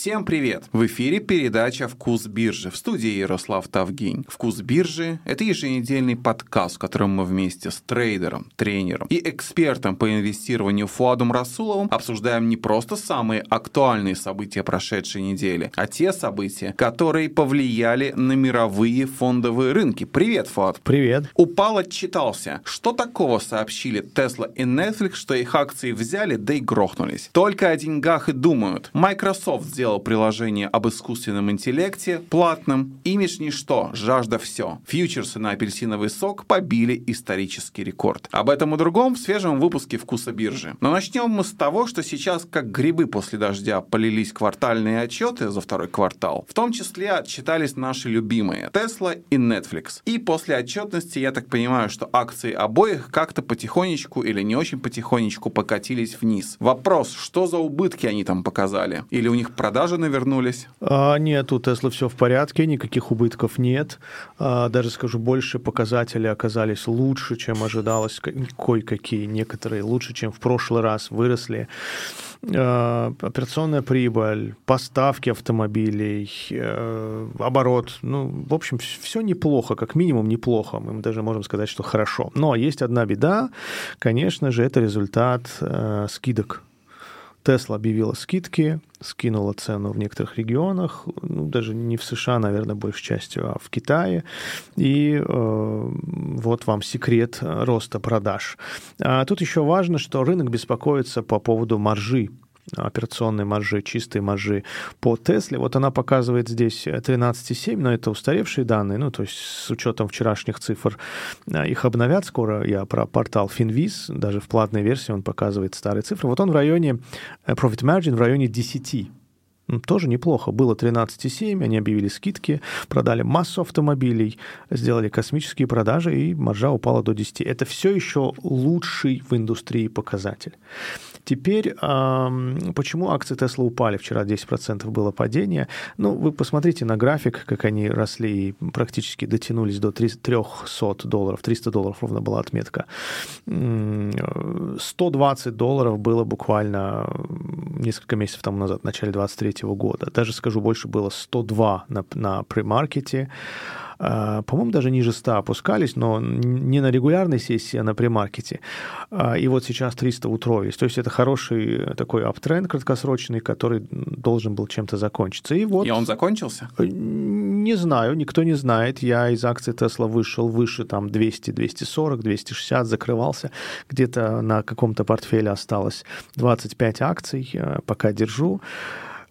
Всем привет! В эфире передача «Вкус биржи» в студии Ярослав Тавгинь. «Вкус биржи» — это еженедельный подкаст, в котором мы вместе с трейдером, тренером и экспертом по инвестированию Фуадом Расуловым обсуждаем не просто самые актуальные события прошедшей недели, а те события, которые повлияли на мировые фондовые рынки. Привет, Фуад! Привет! Упал, отчитался. Что такого сообщили Tesla и Netflix, что их акции взяли, да и грохнулись? Только о деньгах и думают. Microsoft сделал приложение об искусственном интеллекте платным. Имидж ничто, жажда все. Фьючерсы на апельсиновый сок побили исторический рекорд. Об этом и другом в свежем выпуске «Вкуса биржи». Но начнем мы с того, что сейчас как грибы после дождя полились квартальные отчеты за второй квартал. В том числе отчитались наши любимые Tesla и Netflix. И после отчетности я так понимаю, что акции обоих как-то потихонечку или не очень потихонечку покатились вниз. Вопрос, что за убытки они там показали? Или у них продажи навернулись? А, нет, у Tesla все в порядке, никаких убытков нет. А, даже скажу больше, показатели оказались лучше, чем ожидалось, кое-какие, некоторые лучше, чем в прошлый раз выросли. А, операционная прибыль, поставки автомобилей, а, оборот. Ну, в общем, все неплохо, как минимум неплохо. Мы даже можем сказать, что хорошо. Но есть одна беда, конечно же, это результат э, скидок Тесла объявила скидки, скинула цену в некоторых регионах, ну, даже не в США, наверное, большей частью, а в Китае. И э, вот вам секрет роста продаж. А тут еще важно, что рынок беспокоится по поводу маржи операционной маржи, чистой маржи по Тесле. Вот она показывает здесь 13,7, но это устаревшие данные, ну, то есть с учетом вчерашних цифр а, их обновят скоро. Я про портал Finviz, даже в платной версии он показывает старые цифры. Вот он в районе, э, profit margin в районе 10 тоже неплохо. Было 13,7, они объявили скидки, продали массу автомобилей, сделали космические продажи, и маржа упала до 10. Это все еще лучший в индустрии показатель. Теперь, почему акции Tesla упали? Вчера 10% было падение. Ну, вы посмотрите на график, как они росли и практически дотянулись до 300 долларов. 300 долларов ровно была отметка. 120 долларов было буквально несколько месяцев тому назад, в начале 23 года. Даже, скажу больше, было 102 на, на премаркете. А, по-моему, даже ниже 100 опускались, но не на регулярной сессии, а на премаркете. А, и вот сейчас 300 утроились. То есть это хороший такой аптренд краткосрочный, который должен был чем-то закончиться. И, вот, и он закончился? Э, не знаю, никто не знает. Я из акций Тесла вышел выше там 200, 240, 260, закрывался. Где-то на каком-то портфеле осталось 25 акций, э, пока держу.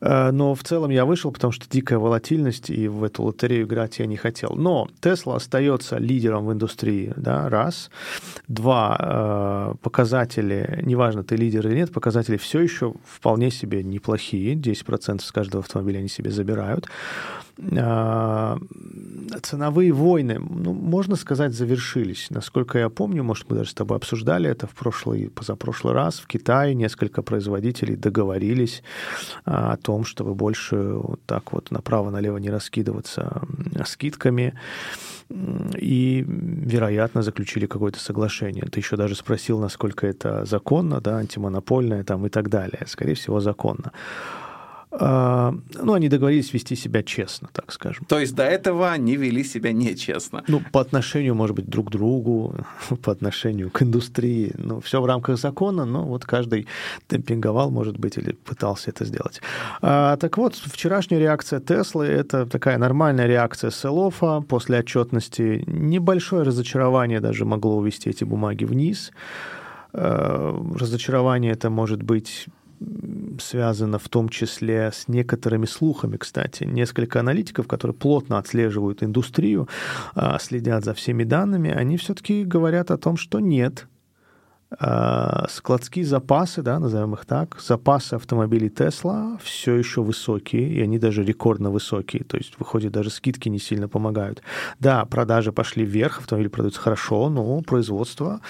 Э, но в целом я вышел, потому что дикая волатильность, и в эту лотерею играть я не хотел. Но Tesla остается лидером в индустрии, да, раз. Два, э, показатели, неважно, ты лидер или нет, показатели все еще вполне себе неплохие, 10% с каждого автомобиля они себе забирают. А, ценовые войны, ну, можно сказать, завершились. Насколько я помню, может, мы даже с тобой обсуждали это в прошлый, позапрошлый раз. В Китае несколько производителей договорились о том, чтобы больше вот так вот направо-налево не раскидываться скидками. И, вероятно, заключили какое-то соглашение. Ты еще даже спросил, насколько это законно, да, антимонопольное там и так далее. Скорее всего, законно. А, ну, они договорились вести себя честно, так скажем. То есть до этого они вели себя нечестно? Ну, по отношению, может быть, друг к другу, по отношению к индустрии. Ну, все в рамках закона, но вот каждый демпинговал, может быть, или пытался это сделать. А, так вот, вчерашняя реакция Теслы – это такая нормальная реакция селофа после отчетности. Небольшое разочарование даже могло увести эти бумаги вниз. А, разочарование это может быть связано в том числе с некоторыми слухами, кстати. Несколько аналитиков, которые плотно отслеживают индустрию, а, следят за всеми данными, они все-таки говорят о том, что нет, а, складские запасы, да, назовем их так, запасы автомобилей Tesla все еще высокие, и они даже рекордно высокие, то есть, выходит, даже скидки не сильно помогают. Да, продажи пошли вверх, автомобили продаются хорошо, но производство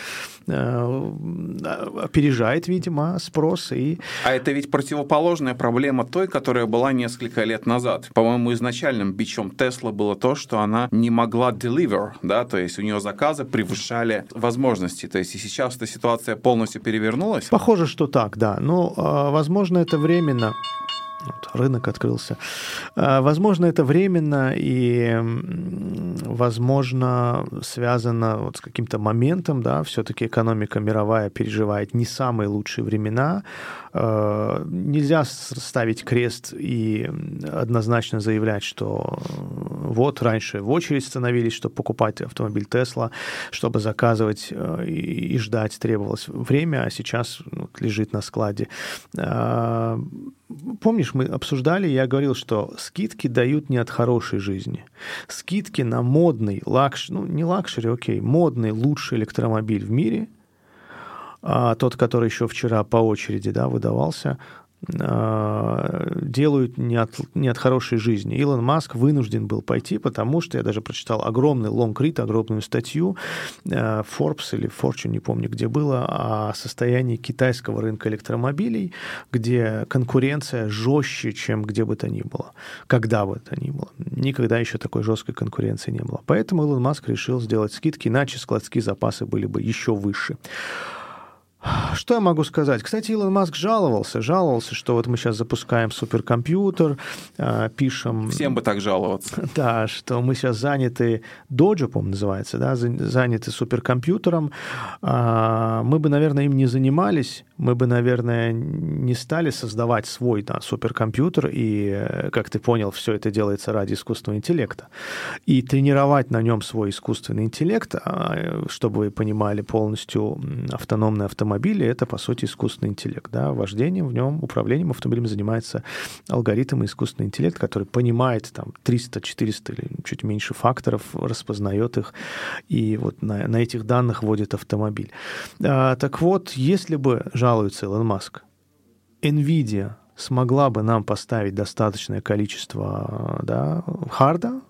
опережает, видимо, спрос. И... А это ведь противоположная проблема той, которая была несколько лет назад. По-моему, изначальным бичом Tesla было то, что она не могла deliver, да, то есть у нее заказы превышали возможности. То есть и сейчас эта ситуация полностью перевернулась? Похоже, что так, да. Но, а, возможно, это временно. Вот, рынок открылся. А, возможно, это временно и, возможно, связано вот с каким-то моментом, да, все-таки экономика мировая переживает не самые лучшие времена. А, нельзя ставить крест и однозначно заявлять, что вот раньше в очередь становились, чтобы покупать автомобиль Тесла, чтобы заказывать э, и ждать требовалось время, а сейчас ну, лежит на складе. Помнишь, мы обсуждали, я говорил, что скидки дают не от хорошей жизни. Скидки на модный luxu, ну не luxury, окей, модный лучший электромобиль в мире, а тот, который еще вчера по очереди да, выдавался, а, делают не от, не от хорошей жизни. Илон Маск вынужден был пойти, потому что я даже прочитал огромный лонгрид, огромную статью а, Forbes или Fortune, не помню, где было, о состоянии китайского рынка электромобилей, где конкуренция жестче, чем где бы то ни было, когда бы то ни было. Никогда еще такой жесткой конкуренции не было. Поэтому Илон Маск решил сделать скидки, иначе складские запасы были бы еще выше. Что я могу сказать? Кстати, Илон Маск жаловался, жаловался, что вот мы сейчас запускаем суперкомпьютер, а, пишем... Всем бы так жаловаться. Да, что мы сейчас заняты, Dojo, по-моему, называется, да, заняты суперкомпьютером. А, мы бы, наверное, им не занимались, мы бы, наверное, не стали создавать свой да, суперкомпьютер, и, как ты понял, все это делается ради искусственного интеллекта. И тренировать на нем свой искусственный интеллект, а, чтобы вы понимали, полностью автономный автомобиль, автомобиле это, по сути, искусственный интеллект. Да? Вождением в нем, управлением автомобилем занимается алгоритм и искусственный интеллект, который понимает там 300, 400 или чуть меньше факторов, распознает их и вот на, на этих данных вводит автомобиль. А, так вот, если бы, жалуется Илон Маск, NVIDIA смогла бы нам поставить достаточное количество да, харда,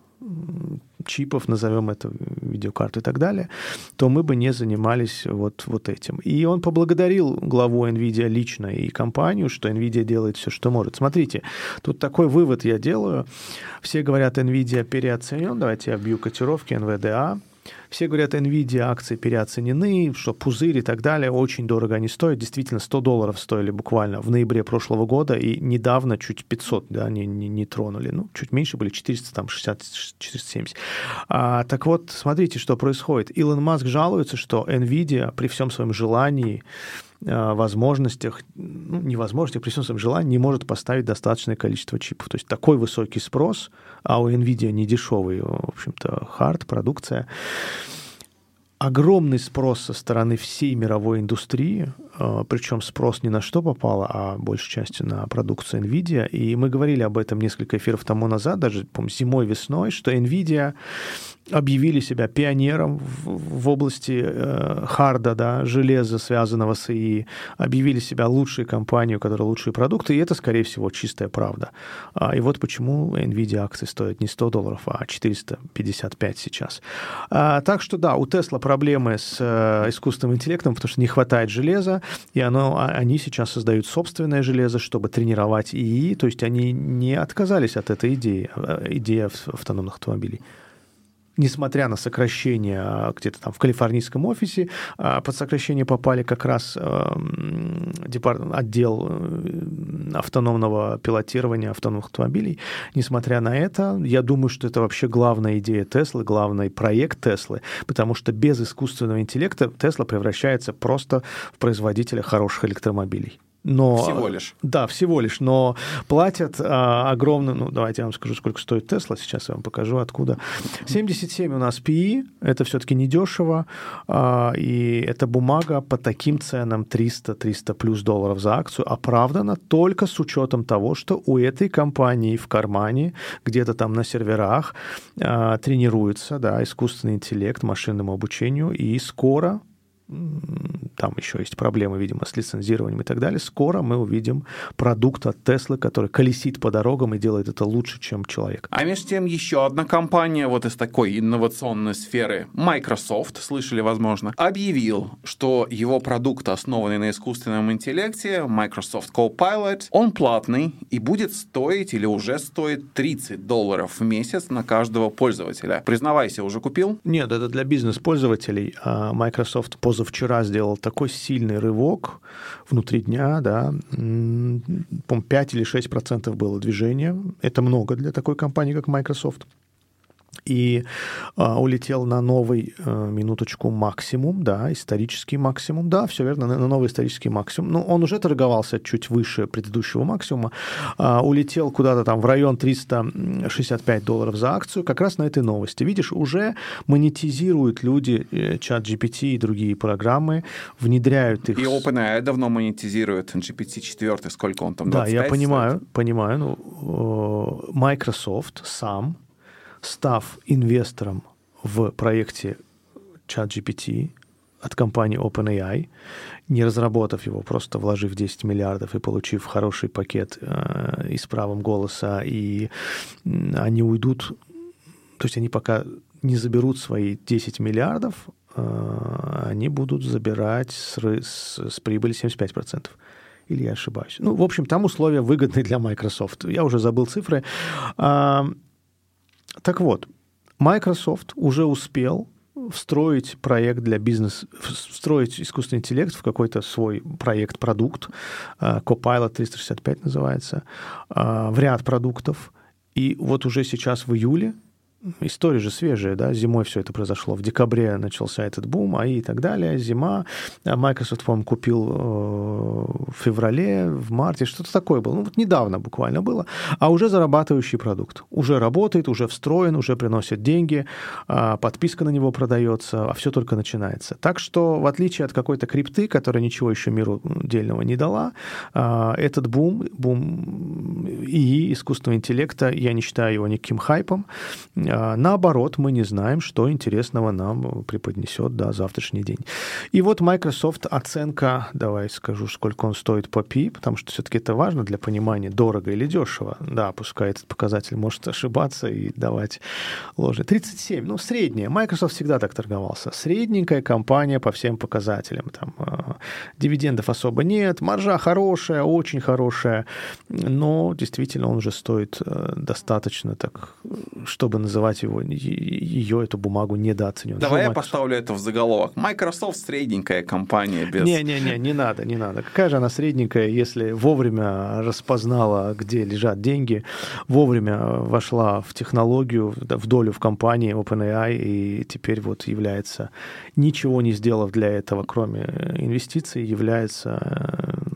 чипов, назовем это видеокарту и так далее, то мы бы не занимались вот, вот этим. И он поблагодарил главу NVIDIA лично и компанию, что NVIDIA делает все, что может. Смотрите, тут такой вывод я делаю. Все говорят, NVIDIA переоценен. Давайте я бью котировки NVDA. Все говорят, NVIDIA акции переоценены, что пузырь и так далее, очень дорого они стоят. Действительно, 100 долларов стоили буквально в ноябре прошлого года, и недавно чуть 500, да, они не, не тронули. Ну, чуть меньше были, 400, там, 60, 470. А, так вот, смотрите, что происходит. Илон Маск жалуется, что NVIDIA при всем своем желании возможностях, ну, невозможностях, при всем своем желании не может поставить достаточное количество чипов. То есть такой высокий спрос, а у NVIDIA не дешевый, в общем-то, хард, продукция, огромный спрос со стороны всей мировой индустрии, э, причем спрос не на что попало, а большей частью на продукцию NVIDIA. И мы говорили об этом несколько эфиров тому назад, даже, по зимой-весной, что NVIDIA объявили себя пионером в, в области э, харда, да, железа, связанного с ИИ, объявили себя лучшей компанией, у которой лучшие продукты, и это, скорее всего, чистая правда. А, и вот почему NVIDIA акции стоят не 100 долларов, а 455 сейчас. А, так что да, у Tesla проблемы с э, искусственным интеллектом, потому что не хватает железа, и оно, а, они сейчас создают собственное железо, чтобы тренировать ИИ, то есть они не отказались от этой идеи, э, идеи автономных автомобилей несмотря на сокращение а, где-то там в калифорнийском офисе, а, под сокращение попали как раз эм, отдел э, автономного пилотирования автономных автомобилей. Несмотря на это, я думаю, что это вообще главная идея Теслы, главный проект Теслы, потому что без искусственного интеллекта Тесла превращается просто в производителя хороших электромобилей. Но, всего лишь. Да, всего лишь. Но платят а, огромно... Ну, давайте я вам скажу, сколько стоит Тесла. Сейчас я вам покажу, откуда. 77 у нас PE. Это все-таки недешево. А, и эта бумага по таким ценам 300-300 плюс долларов за акцию оправдана только с учетом того, что у этой компании в кармане, где-то там на серверах, а, тренируется да, искусственный интеллект машинному обучению. И скоро там еще есть проблемы, видимо, с лицензированием и так далее, скоро мы увидим продукт от Теслы, который колесит по дорогам и делает это лучше, чем человек. А между тем еще одна компания вот из такой инновационной сферы, Microsoft, слышали, возможно, объявил, что его продукт, основанный на искусственном интеллекте, Microsoft Copilot, он платный и будет стоить или уже стоит 30 долларов в месяц на каждого пользователя. Признавайся, уже купил? Нет, это для бизнес-пользователей. А Microsoft по позавчера сделал такой сильный рывок внутри дня, да, по 5 или 6 процентов было движение. Это много для такой компании, как Microsoft и а, улетел на новый, а, минуточку, максимум, да, исторический максимум, да, все верно, на, на новый исторический максимум. Ну, он уже торговался чуть выше предыдущего максимума, а, улетел куда-то там в район 365 долларов за акцию, как раз на этой новости. Видишь, уже монетизируют люди э, чат GPT и другие программы, внедряют их. И OpenAI давно монетизирует GPT-4, сколько он там, Да, я понимаю, стоит? понимаю, ну, Microsoft сам став инвестором в проекте ChatGPT от компании OpenAI, не разработав его, просто вложив 10 миллиардов и получив хороший пакет э, и с правом голоса, и они уйдут, то есть они пока не заберут свои 10 миллиардов, э, они будут забирать с, с, с прибыли 75%. Или я ошибаюсь? Ну, в общем, там условия выгодные для Microsoft. Я уже забыл цифры. Так вот, Microsoft уже успел встроить проект для бизнеса, встроить искусственный интеллект в какой-то свой проект-продукт, а, Copilot 365 называется, а, в ряд продуктов. И вот уже сейчас в июле история же свежая, да, зимой все это произошло. В декабре начался этот бум, а и так далее, зима. А Microsoft, по-моему, купил э, в феврале, в марте, что-то такое было. Ну, вот недавно буквально было. А уже зарабатывающий продукт. Уже работает, уже встроен, уже приносит деньги, э, подписка на него продается, а все только начинается. Так что, в отличие от какой-то крипты, которая ничего еще миру дельного не дала, э, этот бум, бум ИИ, искусственного интеллекта, я не считаю его никаким хайпом, а, наоборот, мы не знаем, что интересного нам преподнесет да, завтрашний день. И вот Microsoft оценка, давай скажу, сколько он стоит по P, потому что все-таки это важно для понимания, дорого или дешево. Да, пускай этот показатель может ошибаться и давать ложи. 37, ну, средняя. Microsoft всегда так торговался. Средненькая компания по всем показателям. Там, э, дивидендов особо нет, маржа хорошая, очень хорошая, но действительно он уже стоит э, достаточно так, чтобы называть называть его, ее, эту бумагу недооцененной. Давай я поставлю это в заголовок. Microsoft средненькая компания без... Не-не-не, не надо, не надо. Какая же она средненькая, если вовремя распознала, где лежат деньги, вовремя вошла в технологию, в долю в компании OpenAI и теперь вот является, ничего не сделав для этого, кроме инвестиций, является э,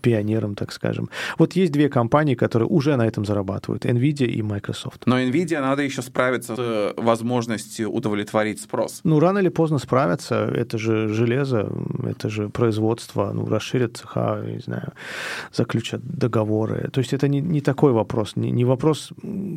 пионером, так скажем. Вот есть две компании, которые уже на этом зарабатывают, NVIDIA и Microsoft. Но NVIDIA надо еще справиться с э, возможностью удовлетворить спрос. Ну, рано или поздно справятся. Это же железо, это же производство, ну, расширят цеха, не знаю, заключат договоры. То есть это не, не такой вопрос, не, не вопрос,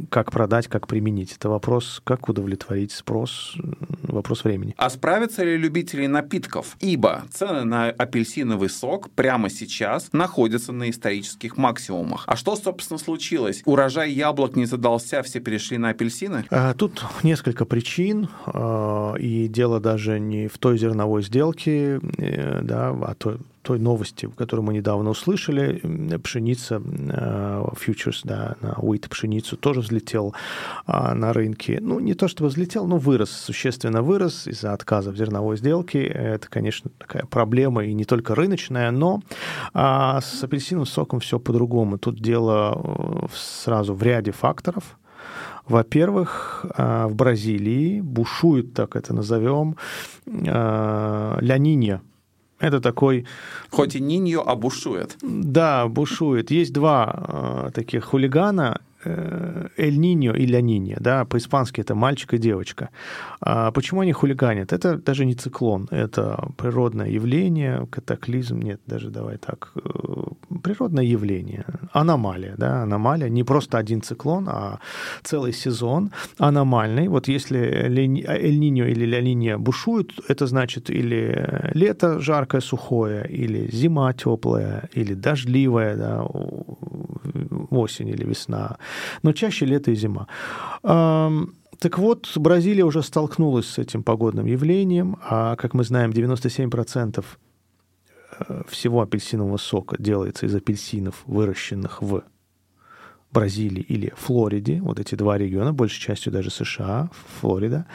как продать, как применить. Это вопрос, как удовлетворить спрос, вопрос времени. А справятся ли любители напитков? Ибо цены на апельсиновый сок прямо сейчас находятся на исторических максимумах. А что, собственно, случилось? Урожай яблок не задался, все перешли на апельсины? А, тут несколько причин, а, и дело даже не в той зерновой сделке, э, да, а той, той новости, которую мы недавно услышали, пшеница, фьючерс, да, на wheat пшеницу тоже взлетел а, на рынке. Ну, не то чтобы взлетел, но вырос, существенно вырос из-за отказа в зерновой сделке. Это, конечно, такая проблема, и не только рыночная, но а с апельсиновым соком все по-другому. Тут дело э, сразу в ряде факторов. Во-первых, э, в Бразилии бушует, так это назовем, э, ля Это такой... Хоть и Ниньо, а бушует. Да, бушует. Есть два э, таких хулигана, Э, Эль Ниньо и Ля Нинья, да, по-испански это мальчик и девочка. А почему они хулиганят? Это даже не циклон, это природное явление, катаклизм, нет, даже давай так, э, природное явление, аномалия, да, аномалия, не просто один циклон, а целый сезон аномальный. Вот если Эль Ниньо или Ля Нинья бушуют, это значит или лето жаркое, сухое, или зима теплая, или дождливая, да, осень или весна но чаще лето и зима. Так вот, Бразилия уже столкнулась с этим погодным явлением, а, как мы знаем, 97% э, всего апельсинового сока делается из апельсинов, выращенных в Бразилии или Флориде, вот эти два региона, большей частью даже США, Флорида,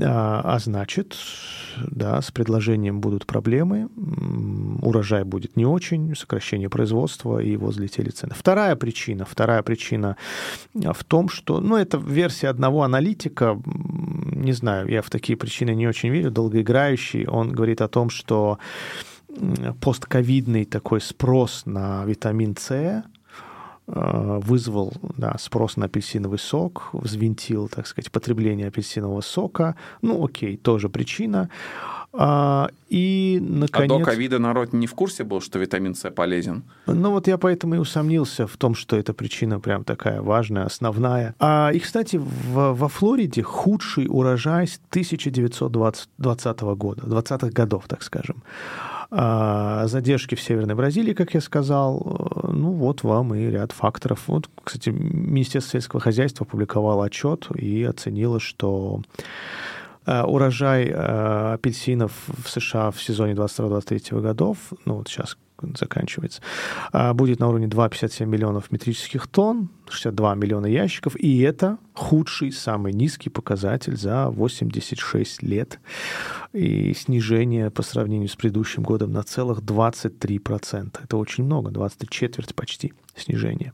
а, а значит, да, с предложением будут проблемы, урожай будет не очень, сокращение производства, и его взлетели цены. Вторая причина, вторая причина в том, что, ну, это версия одного аналитика, не знаю, я в такие причины не очень верю, долгоиграющий, он говорит о том, что постковидный такой спрос на витамин С Э, вызвал да, спрос на апельсиновый сок, взвинтил, так сказать, потребление апельсинового сока. Ну, окей, тоже причина. А, и, наконец... А до ковида народ не в курсе был, что витамин С полезен? Ну, вот я поэтому и усомнился в том, что эта причина прям такая важная, основная. А, и, кстати, в, во Флориде худший урожай с 1920 года, 20-х годов, так скажем. А задержки в Северной Бразилии, как я сказал, ну вот вам и ряд факторов. Вот, кстати, Министерство сельского хозяйства опубликовало отчет и оценило, что э, урожай э, апельсинов в США в сезоне 22-23 годов, ну вот сейчас заканчивается, а, будет на уровне 2,57 миллионов метрических тонн, 62 миллиона ящиков, и это худший, самый низкий показатель за 86 лет. И снижение по сравнению с предыдущим годом на целых 23%. Это очень много, 20 четверть почти снижение.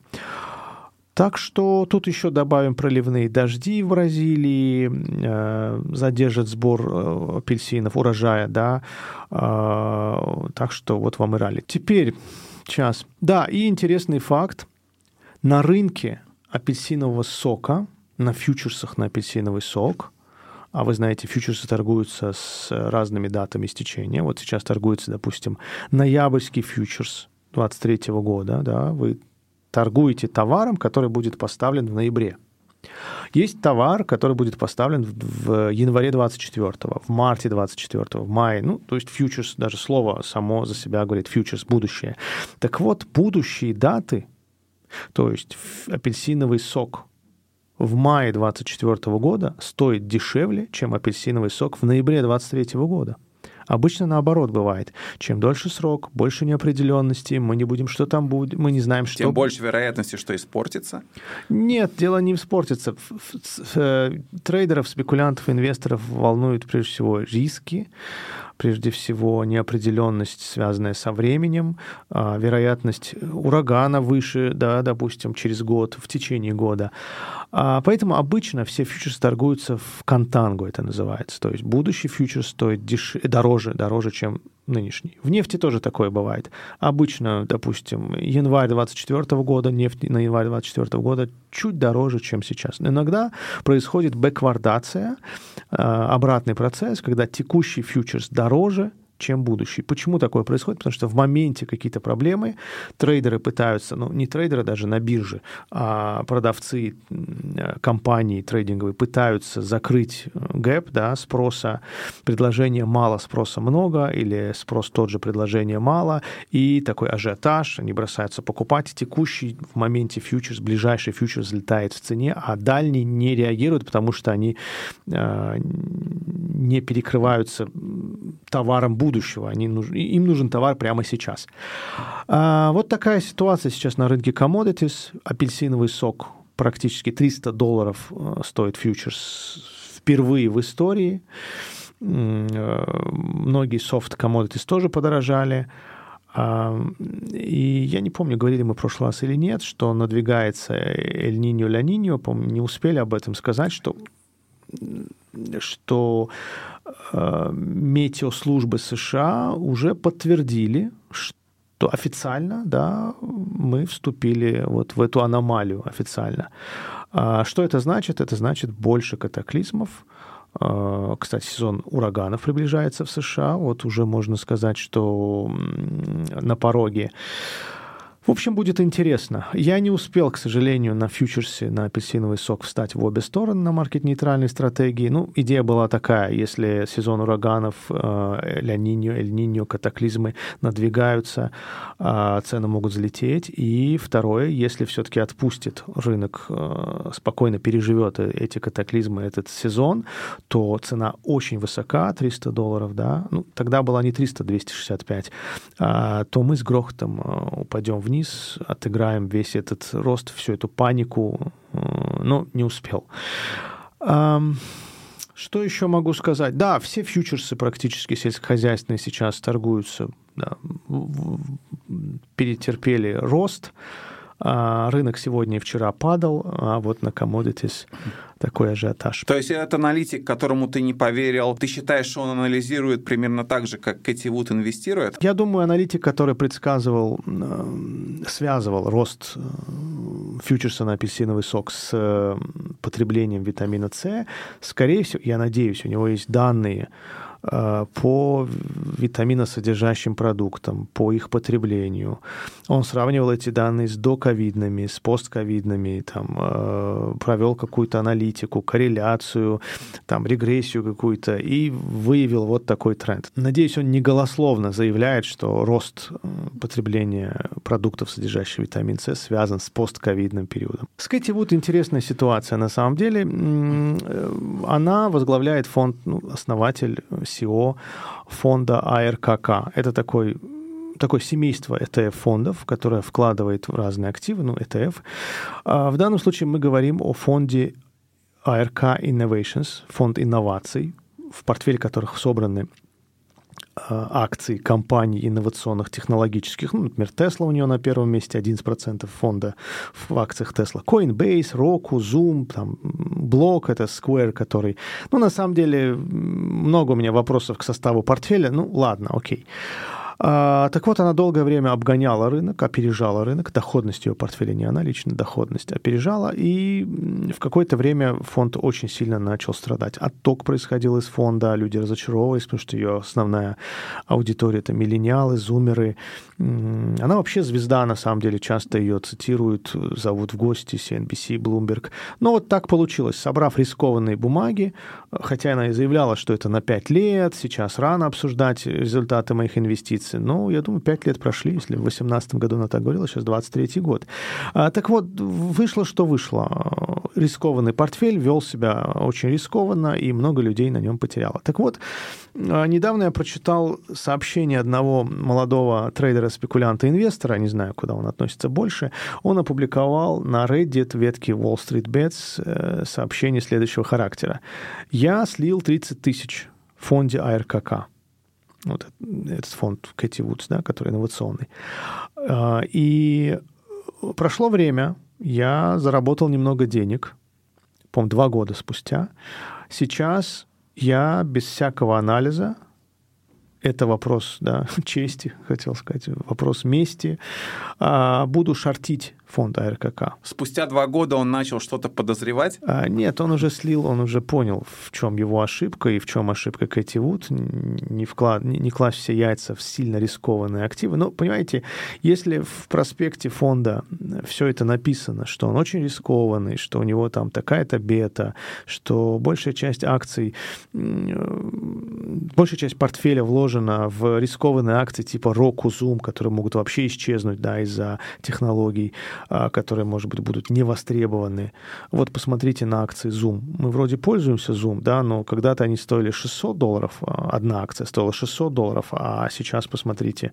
Так что тут еще добавим проливные дожди в Бразилии, э, задержит сбор э, апельсинов, урожая, да. Э, так что вот вам и ралли. Теперь, сейчас. Да, и интересный факт. На рынке апельсинового сока, на фьючерсах на апельсиновый сок, а вы знаете, фьючерсы торгуются с разными датами истечения. Вот сейчас торгуется, допустим, ноябрьский фьючерс 23 года, да, вы торгуете товаром, который будет поставлен в ноябре. Есть товар, который будет поставлен в январе 24, в марте 24, в мае. Ну, то есть фьючерс, даже слово само за себя говорит, фьючерс, будущее. Так вот, будущие даты, то есть апельсиновый сок в мае 24 года стоит дешевле, чем апельсиновый сок в ноябре 23 года. Обычно наоборот бывает. Чем дольше срок, больше неопределенности, мы не будем, что там будет, мы не знаем, что... Тем больше вероятности, что испортится? Нет, дело не испортится. Э, трейдеров, спекулянтов, инвесторов волнуют прежде всего риски, прежде всего неопределенность, связанная со временем, а, вероятность урагана выше, да, допустим, через год, в течение года. А, поэтому обычно все фьючерсы торгуются в контанго, это называется. То есть будущий фьючерс стоит деш... дороже, дороже, чем нынешний. В нефти тоже такое бывает. Обычно, допустим, январь 24 года, нефть на январь 24 года чуть дороже, чем сейчас. иногда происходит бэквардация, а, обратный процесс, когда текущий фьючерс дороже, чем будущий. Почему такое происходит? Потому что в моменте какие-то проблемы, трейдеры пытаются, ну не трейдеры даже на бирже, а продавцы компании трейдинговые пытаются закрыть э, гэп, да, спроса, предложения мало, спроса много, или спрос тот же, предложение мало, и такой ажиотаж, они бросаются покупать, текущий в моменте фьючерс, ближайший фьючерс взлетает в цене, а дальний не реагирует, потому что они э, не перекрываются товаром будущего. Они нуж... Им нужен товар прямо сейчас. А, вот такая ситуация сейчас на рынке commodities. Апельсиновый сок практически 300 долларов э, стоит фьючерс впервые в истории. Э, многие soft commodities тоже подорожали. А, и я не помню, говорили мы в прошлый раз или нет, что надвигается Эль-Ниньо, Ля-Ниньо, помню, не успели об этом сказать, что что метеослужбы США уже подтвердили, что официально, да, мы вступили вот в эту аномалию официально. А что это значит? Это значит больше катаклизмов. Э, кстати, сезон ураганов приближается в США. Вот уже можно сказать, что на пороге. В общем, будет интересно. Я не успел, к сожалению, на фьючерсе, на апельсиновый сок встать в обе стороны на маркет-нейтральной стратегии. Ну, идея была такая, если сезон ураганов, э, Ля-Ниньо, Эль-Ниньо, катаклизмы надвигаются, э, цены могут взлететь. И второе, если все-таки отпустит рынок, э, спокойно переживет эти катаклизмы, этот сезон, то цена очень высока, 300 долларов, да, ну, тогда была не 300, 265, а, то мы с грохотом упадем вниз вниз, отыграем весь этот рост, всю эту панику, но не успел. Что еще могу сказать? Да, все фьючерсы практически сельскохозяйственные сейчас торгуются, да, перетерпели рост. А рынок сегодня и вчера падал, а вот на commodities такой ажиотаж. То есть этот аналитик, которому ты не поверил, ты считаешь, что он анализирует примерно так же, как Кэти Вуд инвестирует? Я думаю, аналитик, который предсказывал, связывал рост э, фьючерса на апельсиновый сок с э, потреблением витамина С, скорее всего, я надеюсь, у него есть данные, Э, по витаминосодержащим продуктам, по их потреблению. Он сравнивал эти данные с доковидными, с постковидными, там, э, провел какую-то аналитику, корреляцию, там, регрессию какую-то и выявил вот такой тренд. Надеюсь, он не голословно заявляет, что рост э, потребления продуктов, содержащих витамин С, связан с постковидным периодом. С Кэти Вуд интересная ситуация на самом деле. Она возглавляет фонд, ну, основатель CEO фонда АРКК. Это такой такое семейство ETF-фондов, которое вкладывает в разные активы, ну, ETF. А в данном случае мы говорим о фонде АРК Innovations, фонд инноваций, в портфель которых собраны акций компаний инновационных, технологических. Ну, например, Tesla у нее на первом месте 11% фонда в акциях Tesla. Coinbase, Roku, Zoom, там, Block, это Square, который... Ну, на самом деле, много у меня вопросов к составу портфеля. Ну, ладно, окей. Okay. А, так вот, она долгое время обгоняла рынок, опережала рынок, доходность ее портфеля, не она лично, доходность опережала, и в какое-то время фонд очень сильно начал страдать. Отток происходил из фонда, люди разочаровывались, потому что ее основная аудитория — это миллениалы, зумеры. Она вообще звезда, на самом деле, часто ее цитируют, зовут в гости CNBC, Bloomberg. Но вот так получилось. Собрав рискованные бумаги, хотя она и заявляла, что это на 5 лет, сейчас рано обсуждать результаты моих инвестиций, инвестиции. Ну, я думаю, 5 лет прошли, если в 2018 году она так говорила, сейчас 23 год. А, так вот, вышло, что вышло. Рискованный портфель вел себя очень рискованно, и много людей на нем потеряло. Так вот, а, недавно я прочитал сообщение одного молодого трейдера-спекулянта, инвестора, не знаю, куда он относится больше, он опубликовал на Reddit ветки Wall Street Bets э, сообщение следующего характера. «Я слил 30 тысяч в фонде АРКК вот этот фонд Кэти Вудс, да, который инновационный. А, и прошло время, я заработал немного денег, по два года спустя. Сейчас я без всякого анализа это вопрос да, чести, хотел сказать, вопрос мести. А, буду шортить фонд АРКК. Спустя два года он начал что-то подозревать? А, нет, он уже слил, он уже понял, в чем его ошибка и в чем ошибка Кэти Вуд. Не, вклад, не, не класть все яйца в сильно рискованные активы. Но, понимаете, если в проспекте фонда все это написано, что он очень рискованный, что у него там такая-то бета, что большая часть акций, большая часть портфеля вложена в рискованные акции типа Roku, Zoom, которые могут вообще исчезнуть да, из-за технологий, которые, может быть, будут не востребованы. Вот посмотрите на акции Zoom. Мы вроде пользуемся Zoom, да, но когда-то они стоили 600 долларов, а, одна акция стоила 600 долларов, а сейчас посмотрите,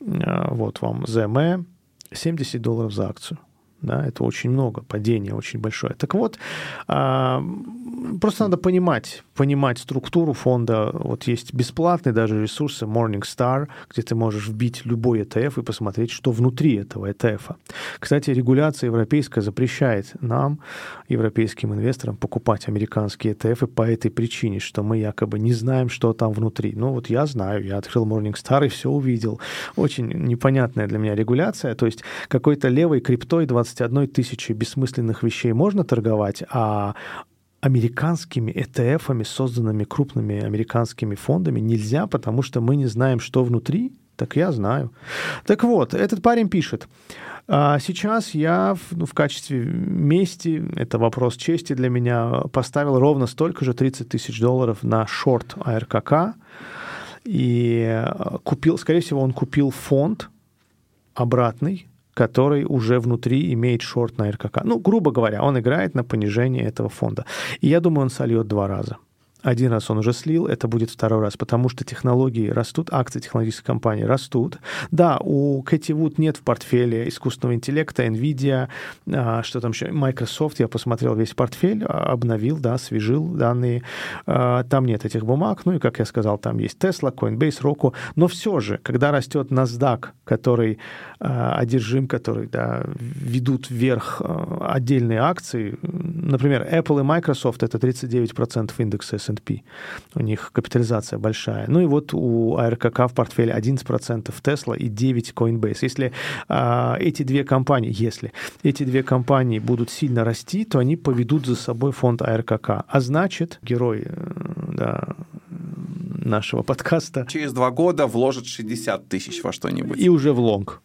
а, вот вам ZME, 70 долларов за акцию. Да, это очень много, падение очень большое. Так вот, просто надо понимать, понимать структуру фонда. Вот есть бесплатные даже ресурсы Morningstar, где ты можешь вбить любой ETF и посмотреть, что внутри этого ETF. Кстати, регуляция европейская запрещает нам, европейским инвесторам, покупать американские ETF по этой причине, что мы якобы не знаем, что там внутри. Ну вот я знаю, я открыл Morningstar и все увидел. Очень непонятная для меня регуляция. То есть какой-то левой криптой 21 тысячи бессмысленных вещей можно торговать, а американскими ETF-ами, созданными крупными американскими фондами, нельзя, потому что мы не знаем, что внутри. Так я знаю. Так вот, этот парень пишет. «А сейчас я в, ну, в качестве мести, это вопрос чести для меня, поставил ровно столько же, 30 тысяч долларов на шорт АРКК. И э, купил, скорее всего, он купил фонд обратный, который уже внутри имеет шорт на РКК. Ну, грубо говоря, он играет на понижение этого фонда. И я думаю, он сольет два раза. Один раз он уже слил, это будет второй раз, потому что технологии растут, акции технологической компании растут. Да, у Кэти Вуд нет в портфеле искусственного интеллекта, NVIDIA, а, что там еще, Microsoft, я посмотрел весь портфель, а, обновил, да, освежил данные. А, там нет этих бумаг, ну и, как я сказал, там есть Tesla, Coinbase, Roku, но все же, когда растет NASDAQ, который одержим, который, да, ведут вверх отдельные акции, например, Apple и Microsoft — это 39% индекса S&P S&P. У них капитализация большая. Ну и вот у АРКК в портфеле 11% Tesla и 9% Coinbase. Если а, эти две компании, если эти две компании будут сильно расти, то они поведут за собой фонд АРКК. А значит, герой э, да, нашего подкаста. Через два года вложит 60 тысяч во что-нибудь. И уже в лонг.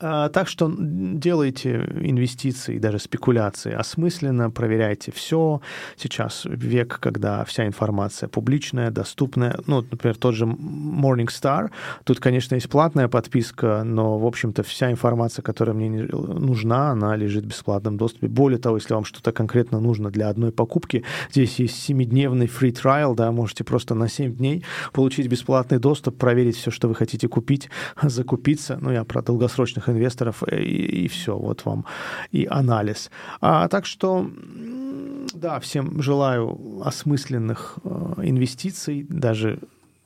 А, так что делайте инвестиции, даже спекуляции осмысленно, проверяйте все. Сейчас век, когда вся информация публичная, доступная. Ну, например, тот же Morningstar. Тут, конечно, есть платная подписка, но, в общем-то, вся информация, которая мне нужна, она лежит в бесплатном доступе. Более того, если вам что-то конкретно нужно для одной покупки, здесь есть семидневный free trial, да, можете просто на 7 дней получить бесплатный доступ, проверить все, что вы хотите купить, закупиться. Ну, я про долгосрочных инвесторов, э, и, и все, вот вам и анализ. А, так что, да, всем желаю осмысленных э, инвестиций, даже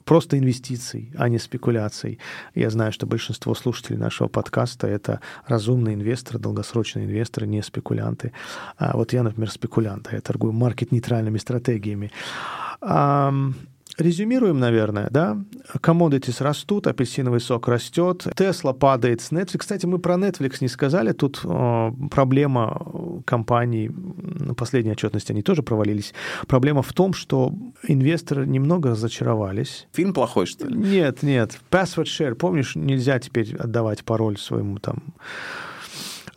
просто инвестиций, а не спекуляций. Я знаю, что большинство слушателей нашего подкаста — это разумные инвесторы, долгосрочные инвесторы, не спекулянты. А вот я, например, спекулянт, а я торгую маркет-нейтральными стратегиями. Резюмируем, наверное, да? Commodities растут, апельсиновый сок растет, Tesla падает с Netflix. Кстати, мы про Netflix не сказали. Тут э, проблема компаний, на последней отчетности они тоже провалились. Проблема в том, что инвесторы немного разочаровались. Фильм плохой, что ли? Нет, нет. Password share, помнишь, нельзя теперь отдавать пароль своему там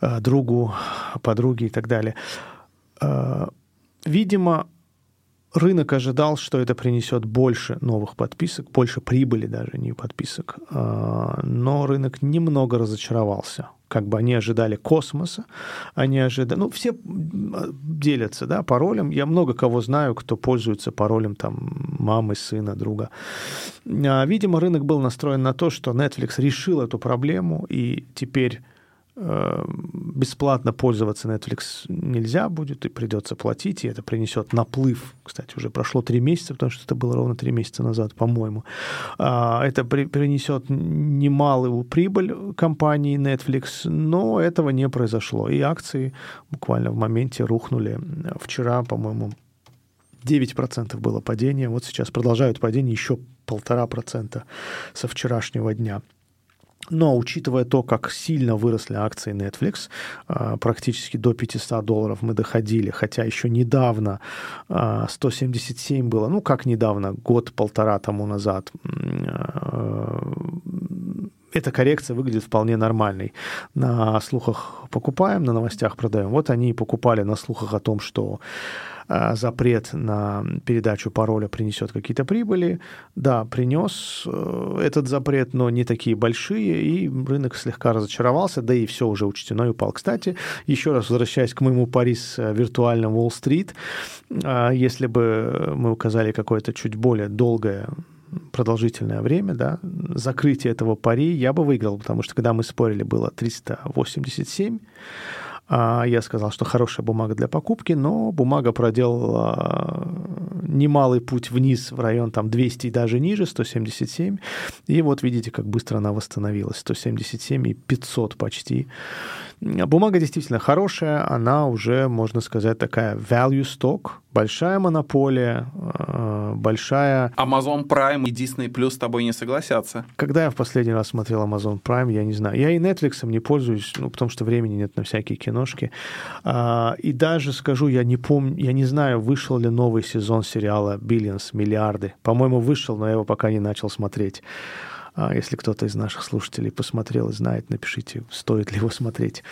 э, другу, подруге и так далее. Э, видимо, рынок ожидал, что это принесет больше новых подписок, больше прибыли даже, не подписок. А, но рынок немного разочаровался. Как бы они ожидали космоса, они ожидали... Ну, все делятся, да, паролем. Я много кого знаю, кто пользуется паролем там мамы, сына, друга. А, видимо, рынок был настроен на то, что Netflix решил эту проблему, и теперь бесплатно пользоваться Netflix нельзя будет, и придется платить, и это принесет наплыв. Кстати, уже прошло три месяца, потому что это было ровно три месяца назад, по-моему. А, это при, принесет немалую прибыль компании Netflix, но этого не произошло. И акции буквально в моменте рухнули. Вчера, по-моему, 9% было падение, вот сейчас продолжают падение еще полтора процента со вчерашнего дня. Но учитывая то, как сильно выросли акции Netflix, а, практически до 500 долларов мы доходили, хотя еще недавно 177 а, было, ну как недавно, год-полтора тому назад, а, эта коррекция выглядит вполне нормальной. На слухах покупаем, на новостях продаем. Вот они и покупали на слухах о том, что а, запрет на передачу пароля принесет какие-то прибыли. Да, принес э, этот запрет, но не такие большие, и рынок слегка разочаровался, да и все уже учтено и упал. Кстати, еще раз возвращаясь к моему пари с э, виртуальным Уолл-стрит, если бы мы указали какое-то чуть более долгое продолжительное время, да, закрытие этого пари я бы выиграл, потому что когда мы спорили, было 387, а я сказал, что хорошая бумага для покупки, но бумага проделала немалый путь вниз в район там 200 и даже ниже, 177. И вот видите, как быстро она восстановилась. 177 и 500 почти. Бумага действительно хорошая, она уже, можно сказать, такая value stock, большая монополия, э, большая... Amazon Prime и Disney Plus с тобой не согласятся. Когда я в последний раз смотрел Amazon Prime, я не знаю. Я и Netflix не пользуюсь, ну, потому что времени нет на всякие киношки. А, и даже скажу, я не помню, я не знаю, вышел ли новый сезон сериала Billions, миллиарды. По-моему, вышел, но я его пока не начал смотреть. А если кто-то из наших слушателей посмотрел и знает, напишите, стоит ли его смотреть.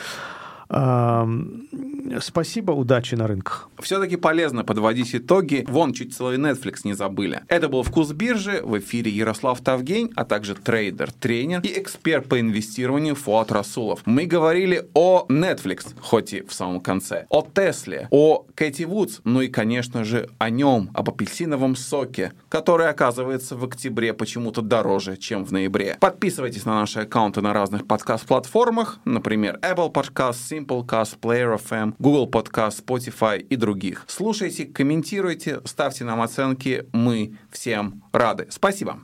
Спасибо, удачи на рынках. Все-таки полезно подводить итоги. Вон, чуть целый Netflix не забыли. Это был «Вкус биржи». В эфире Ярослав Тавгень, а также трейдер, тренер и эксперт по инвестированию Фуат Расулов. Мы говорили о Netflix, хоть и в самом конце, о Тесле, о Кэти Вудс, ну и, конечно же, о нем, об апельсиновом соке, который оказывается в октябре почему-то дороже, чем в ноябре. Подписывайтесь на наши аккаунты на разных подкаст-платформах, например, Apple Podcast, Simplecast, Player FM, Google Podcast, Spotify и других. Слушайте, комментируйте, ставьте нам оценки. Мы всем рады. Спасибо.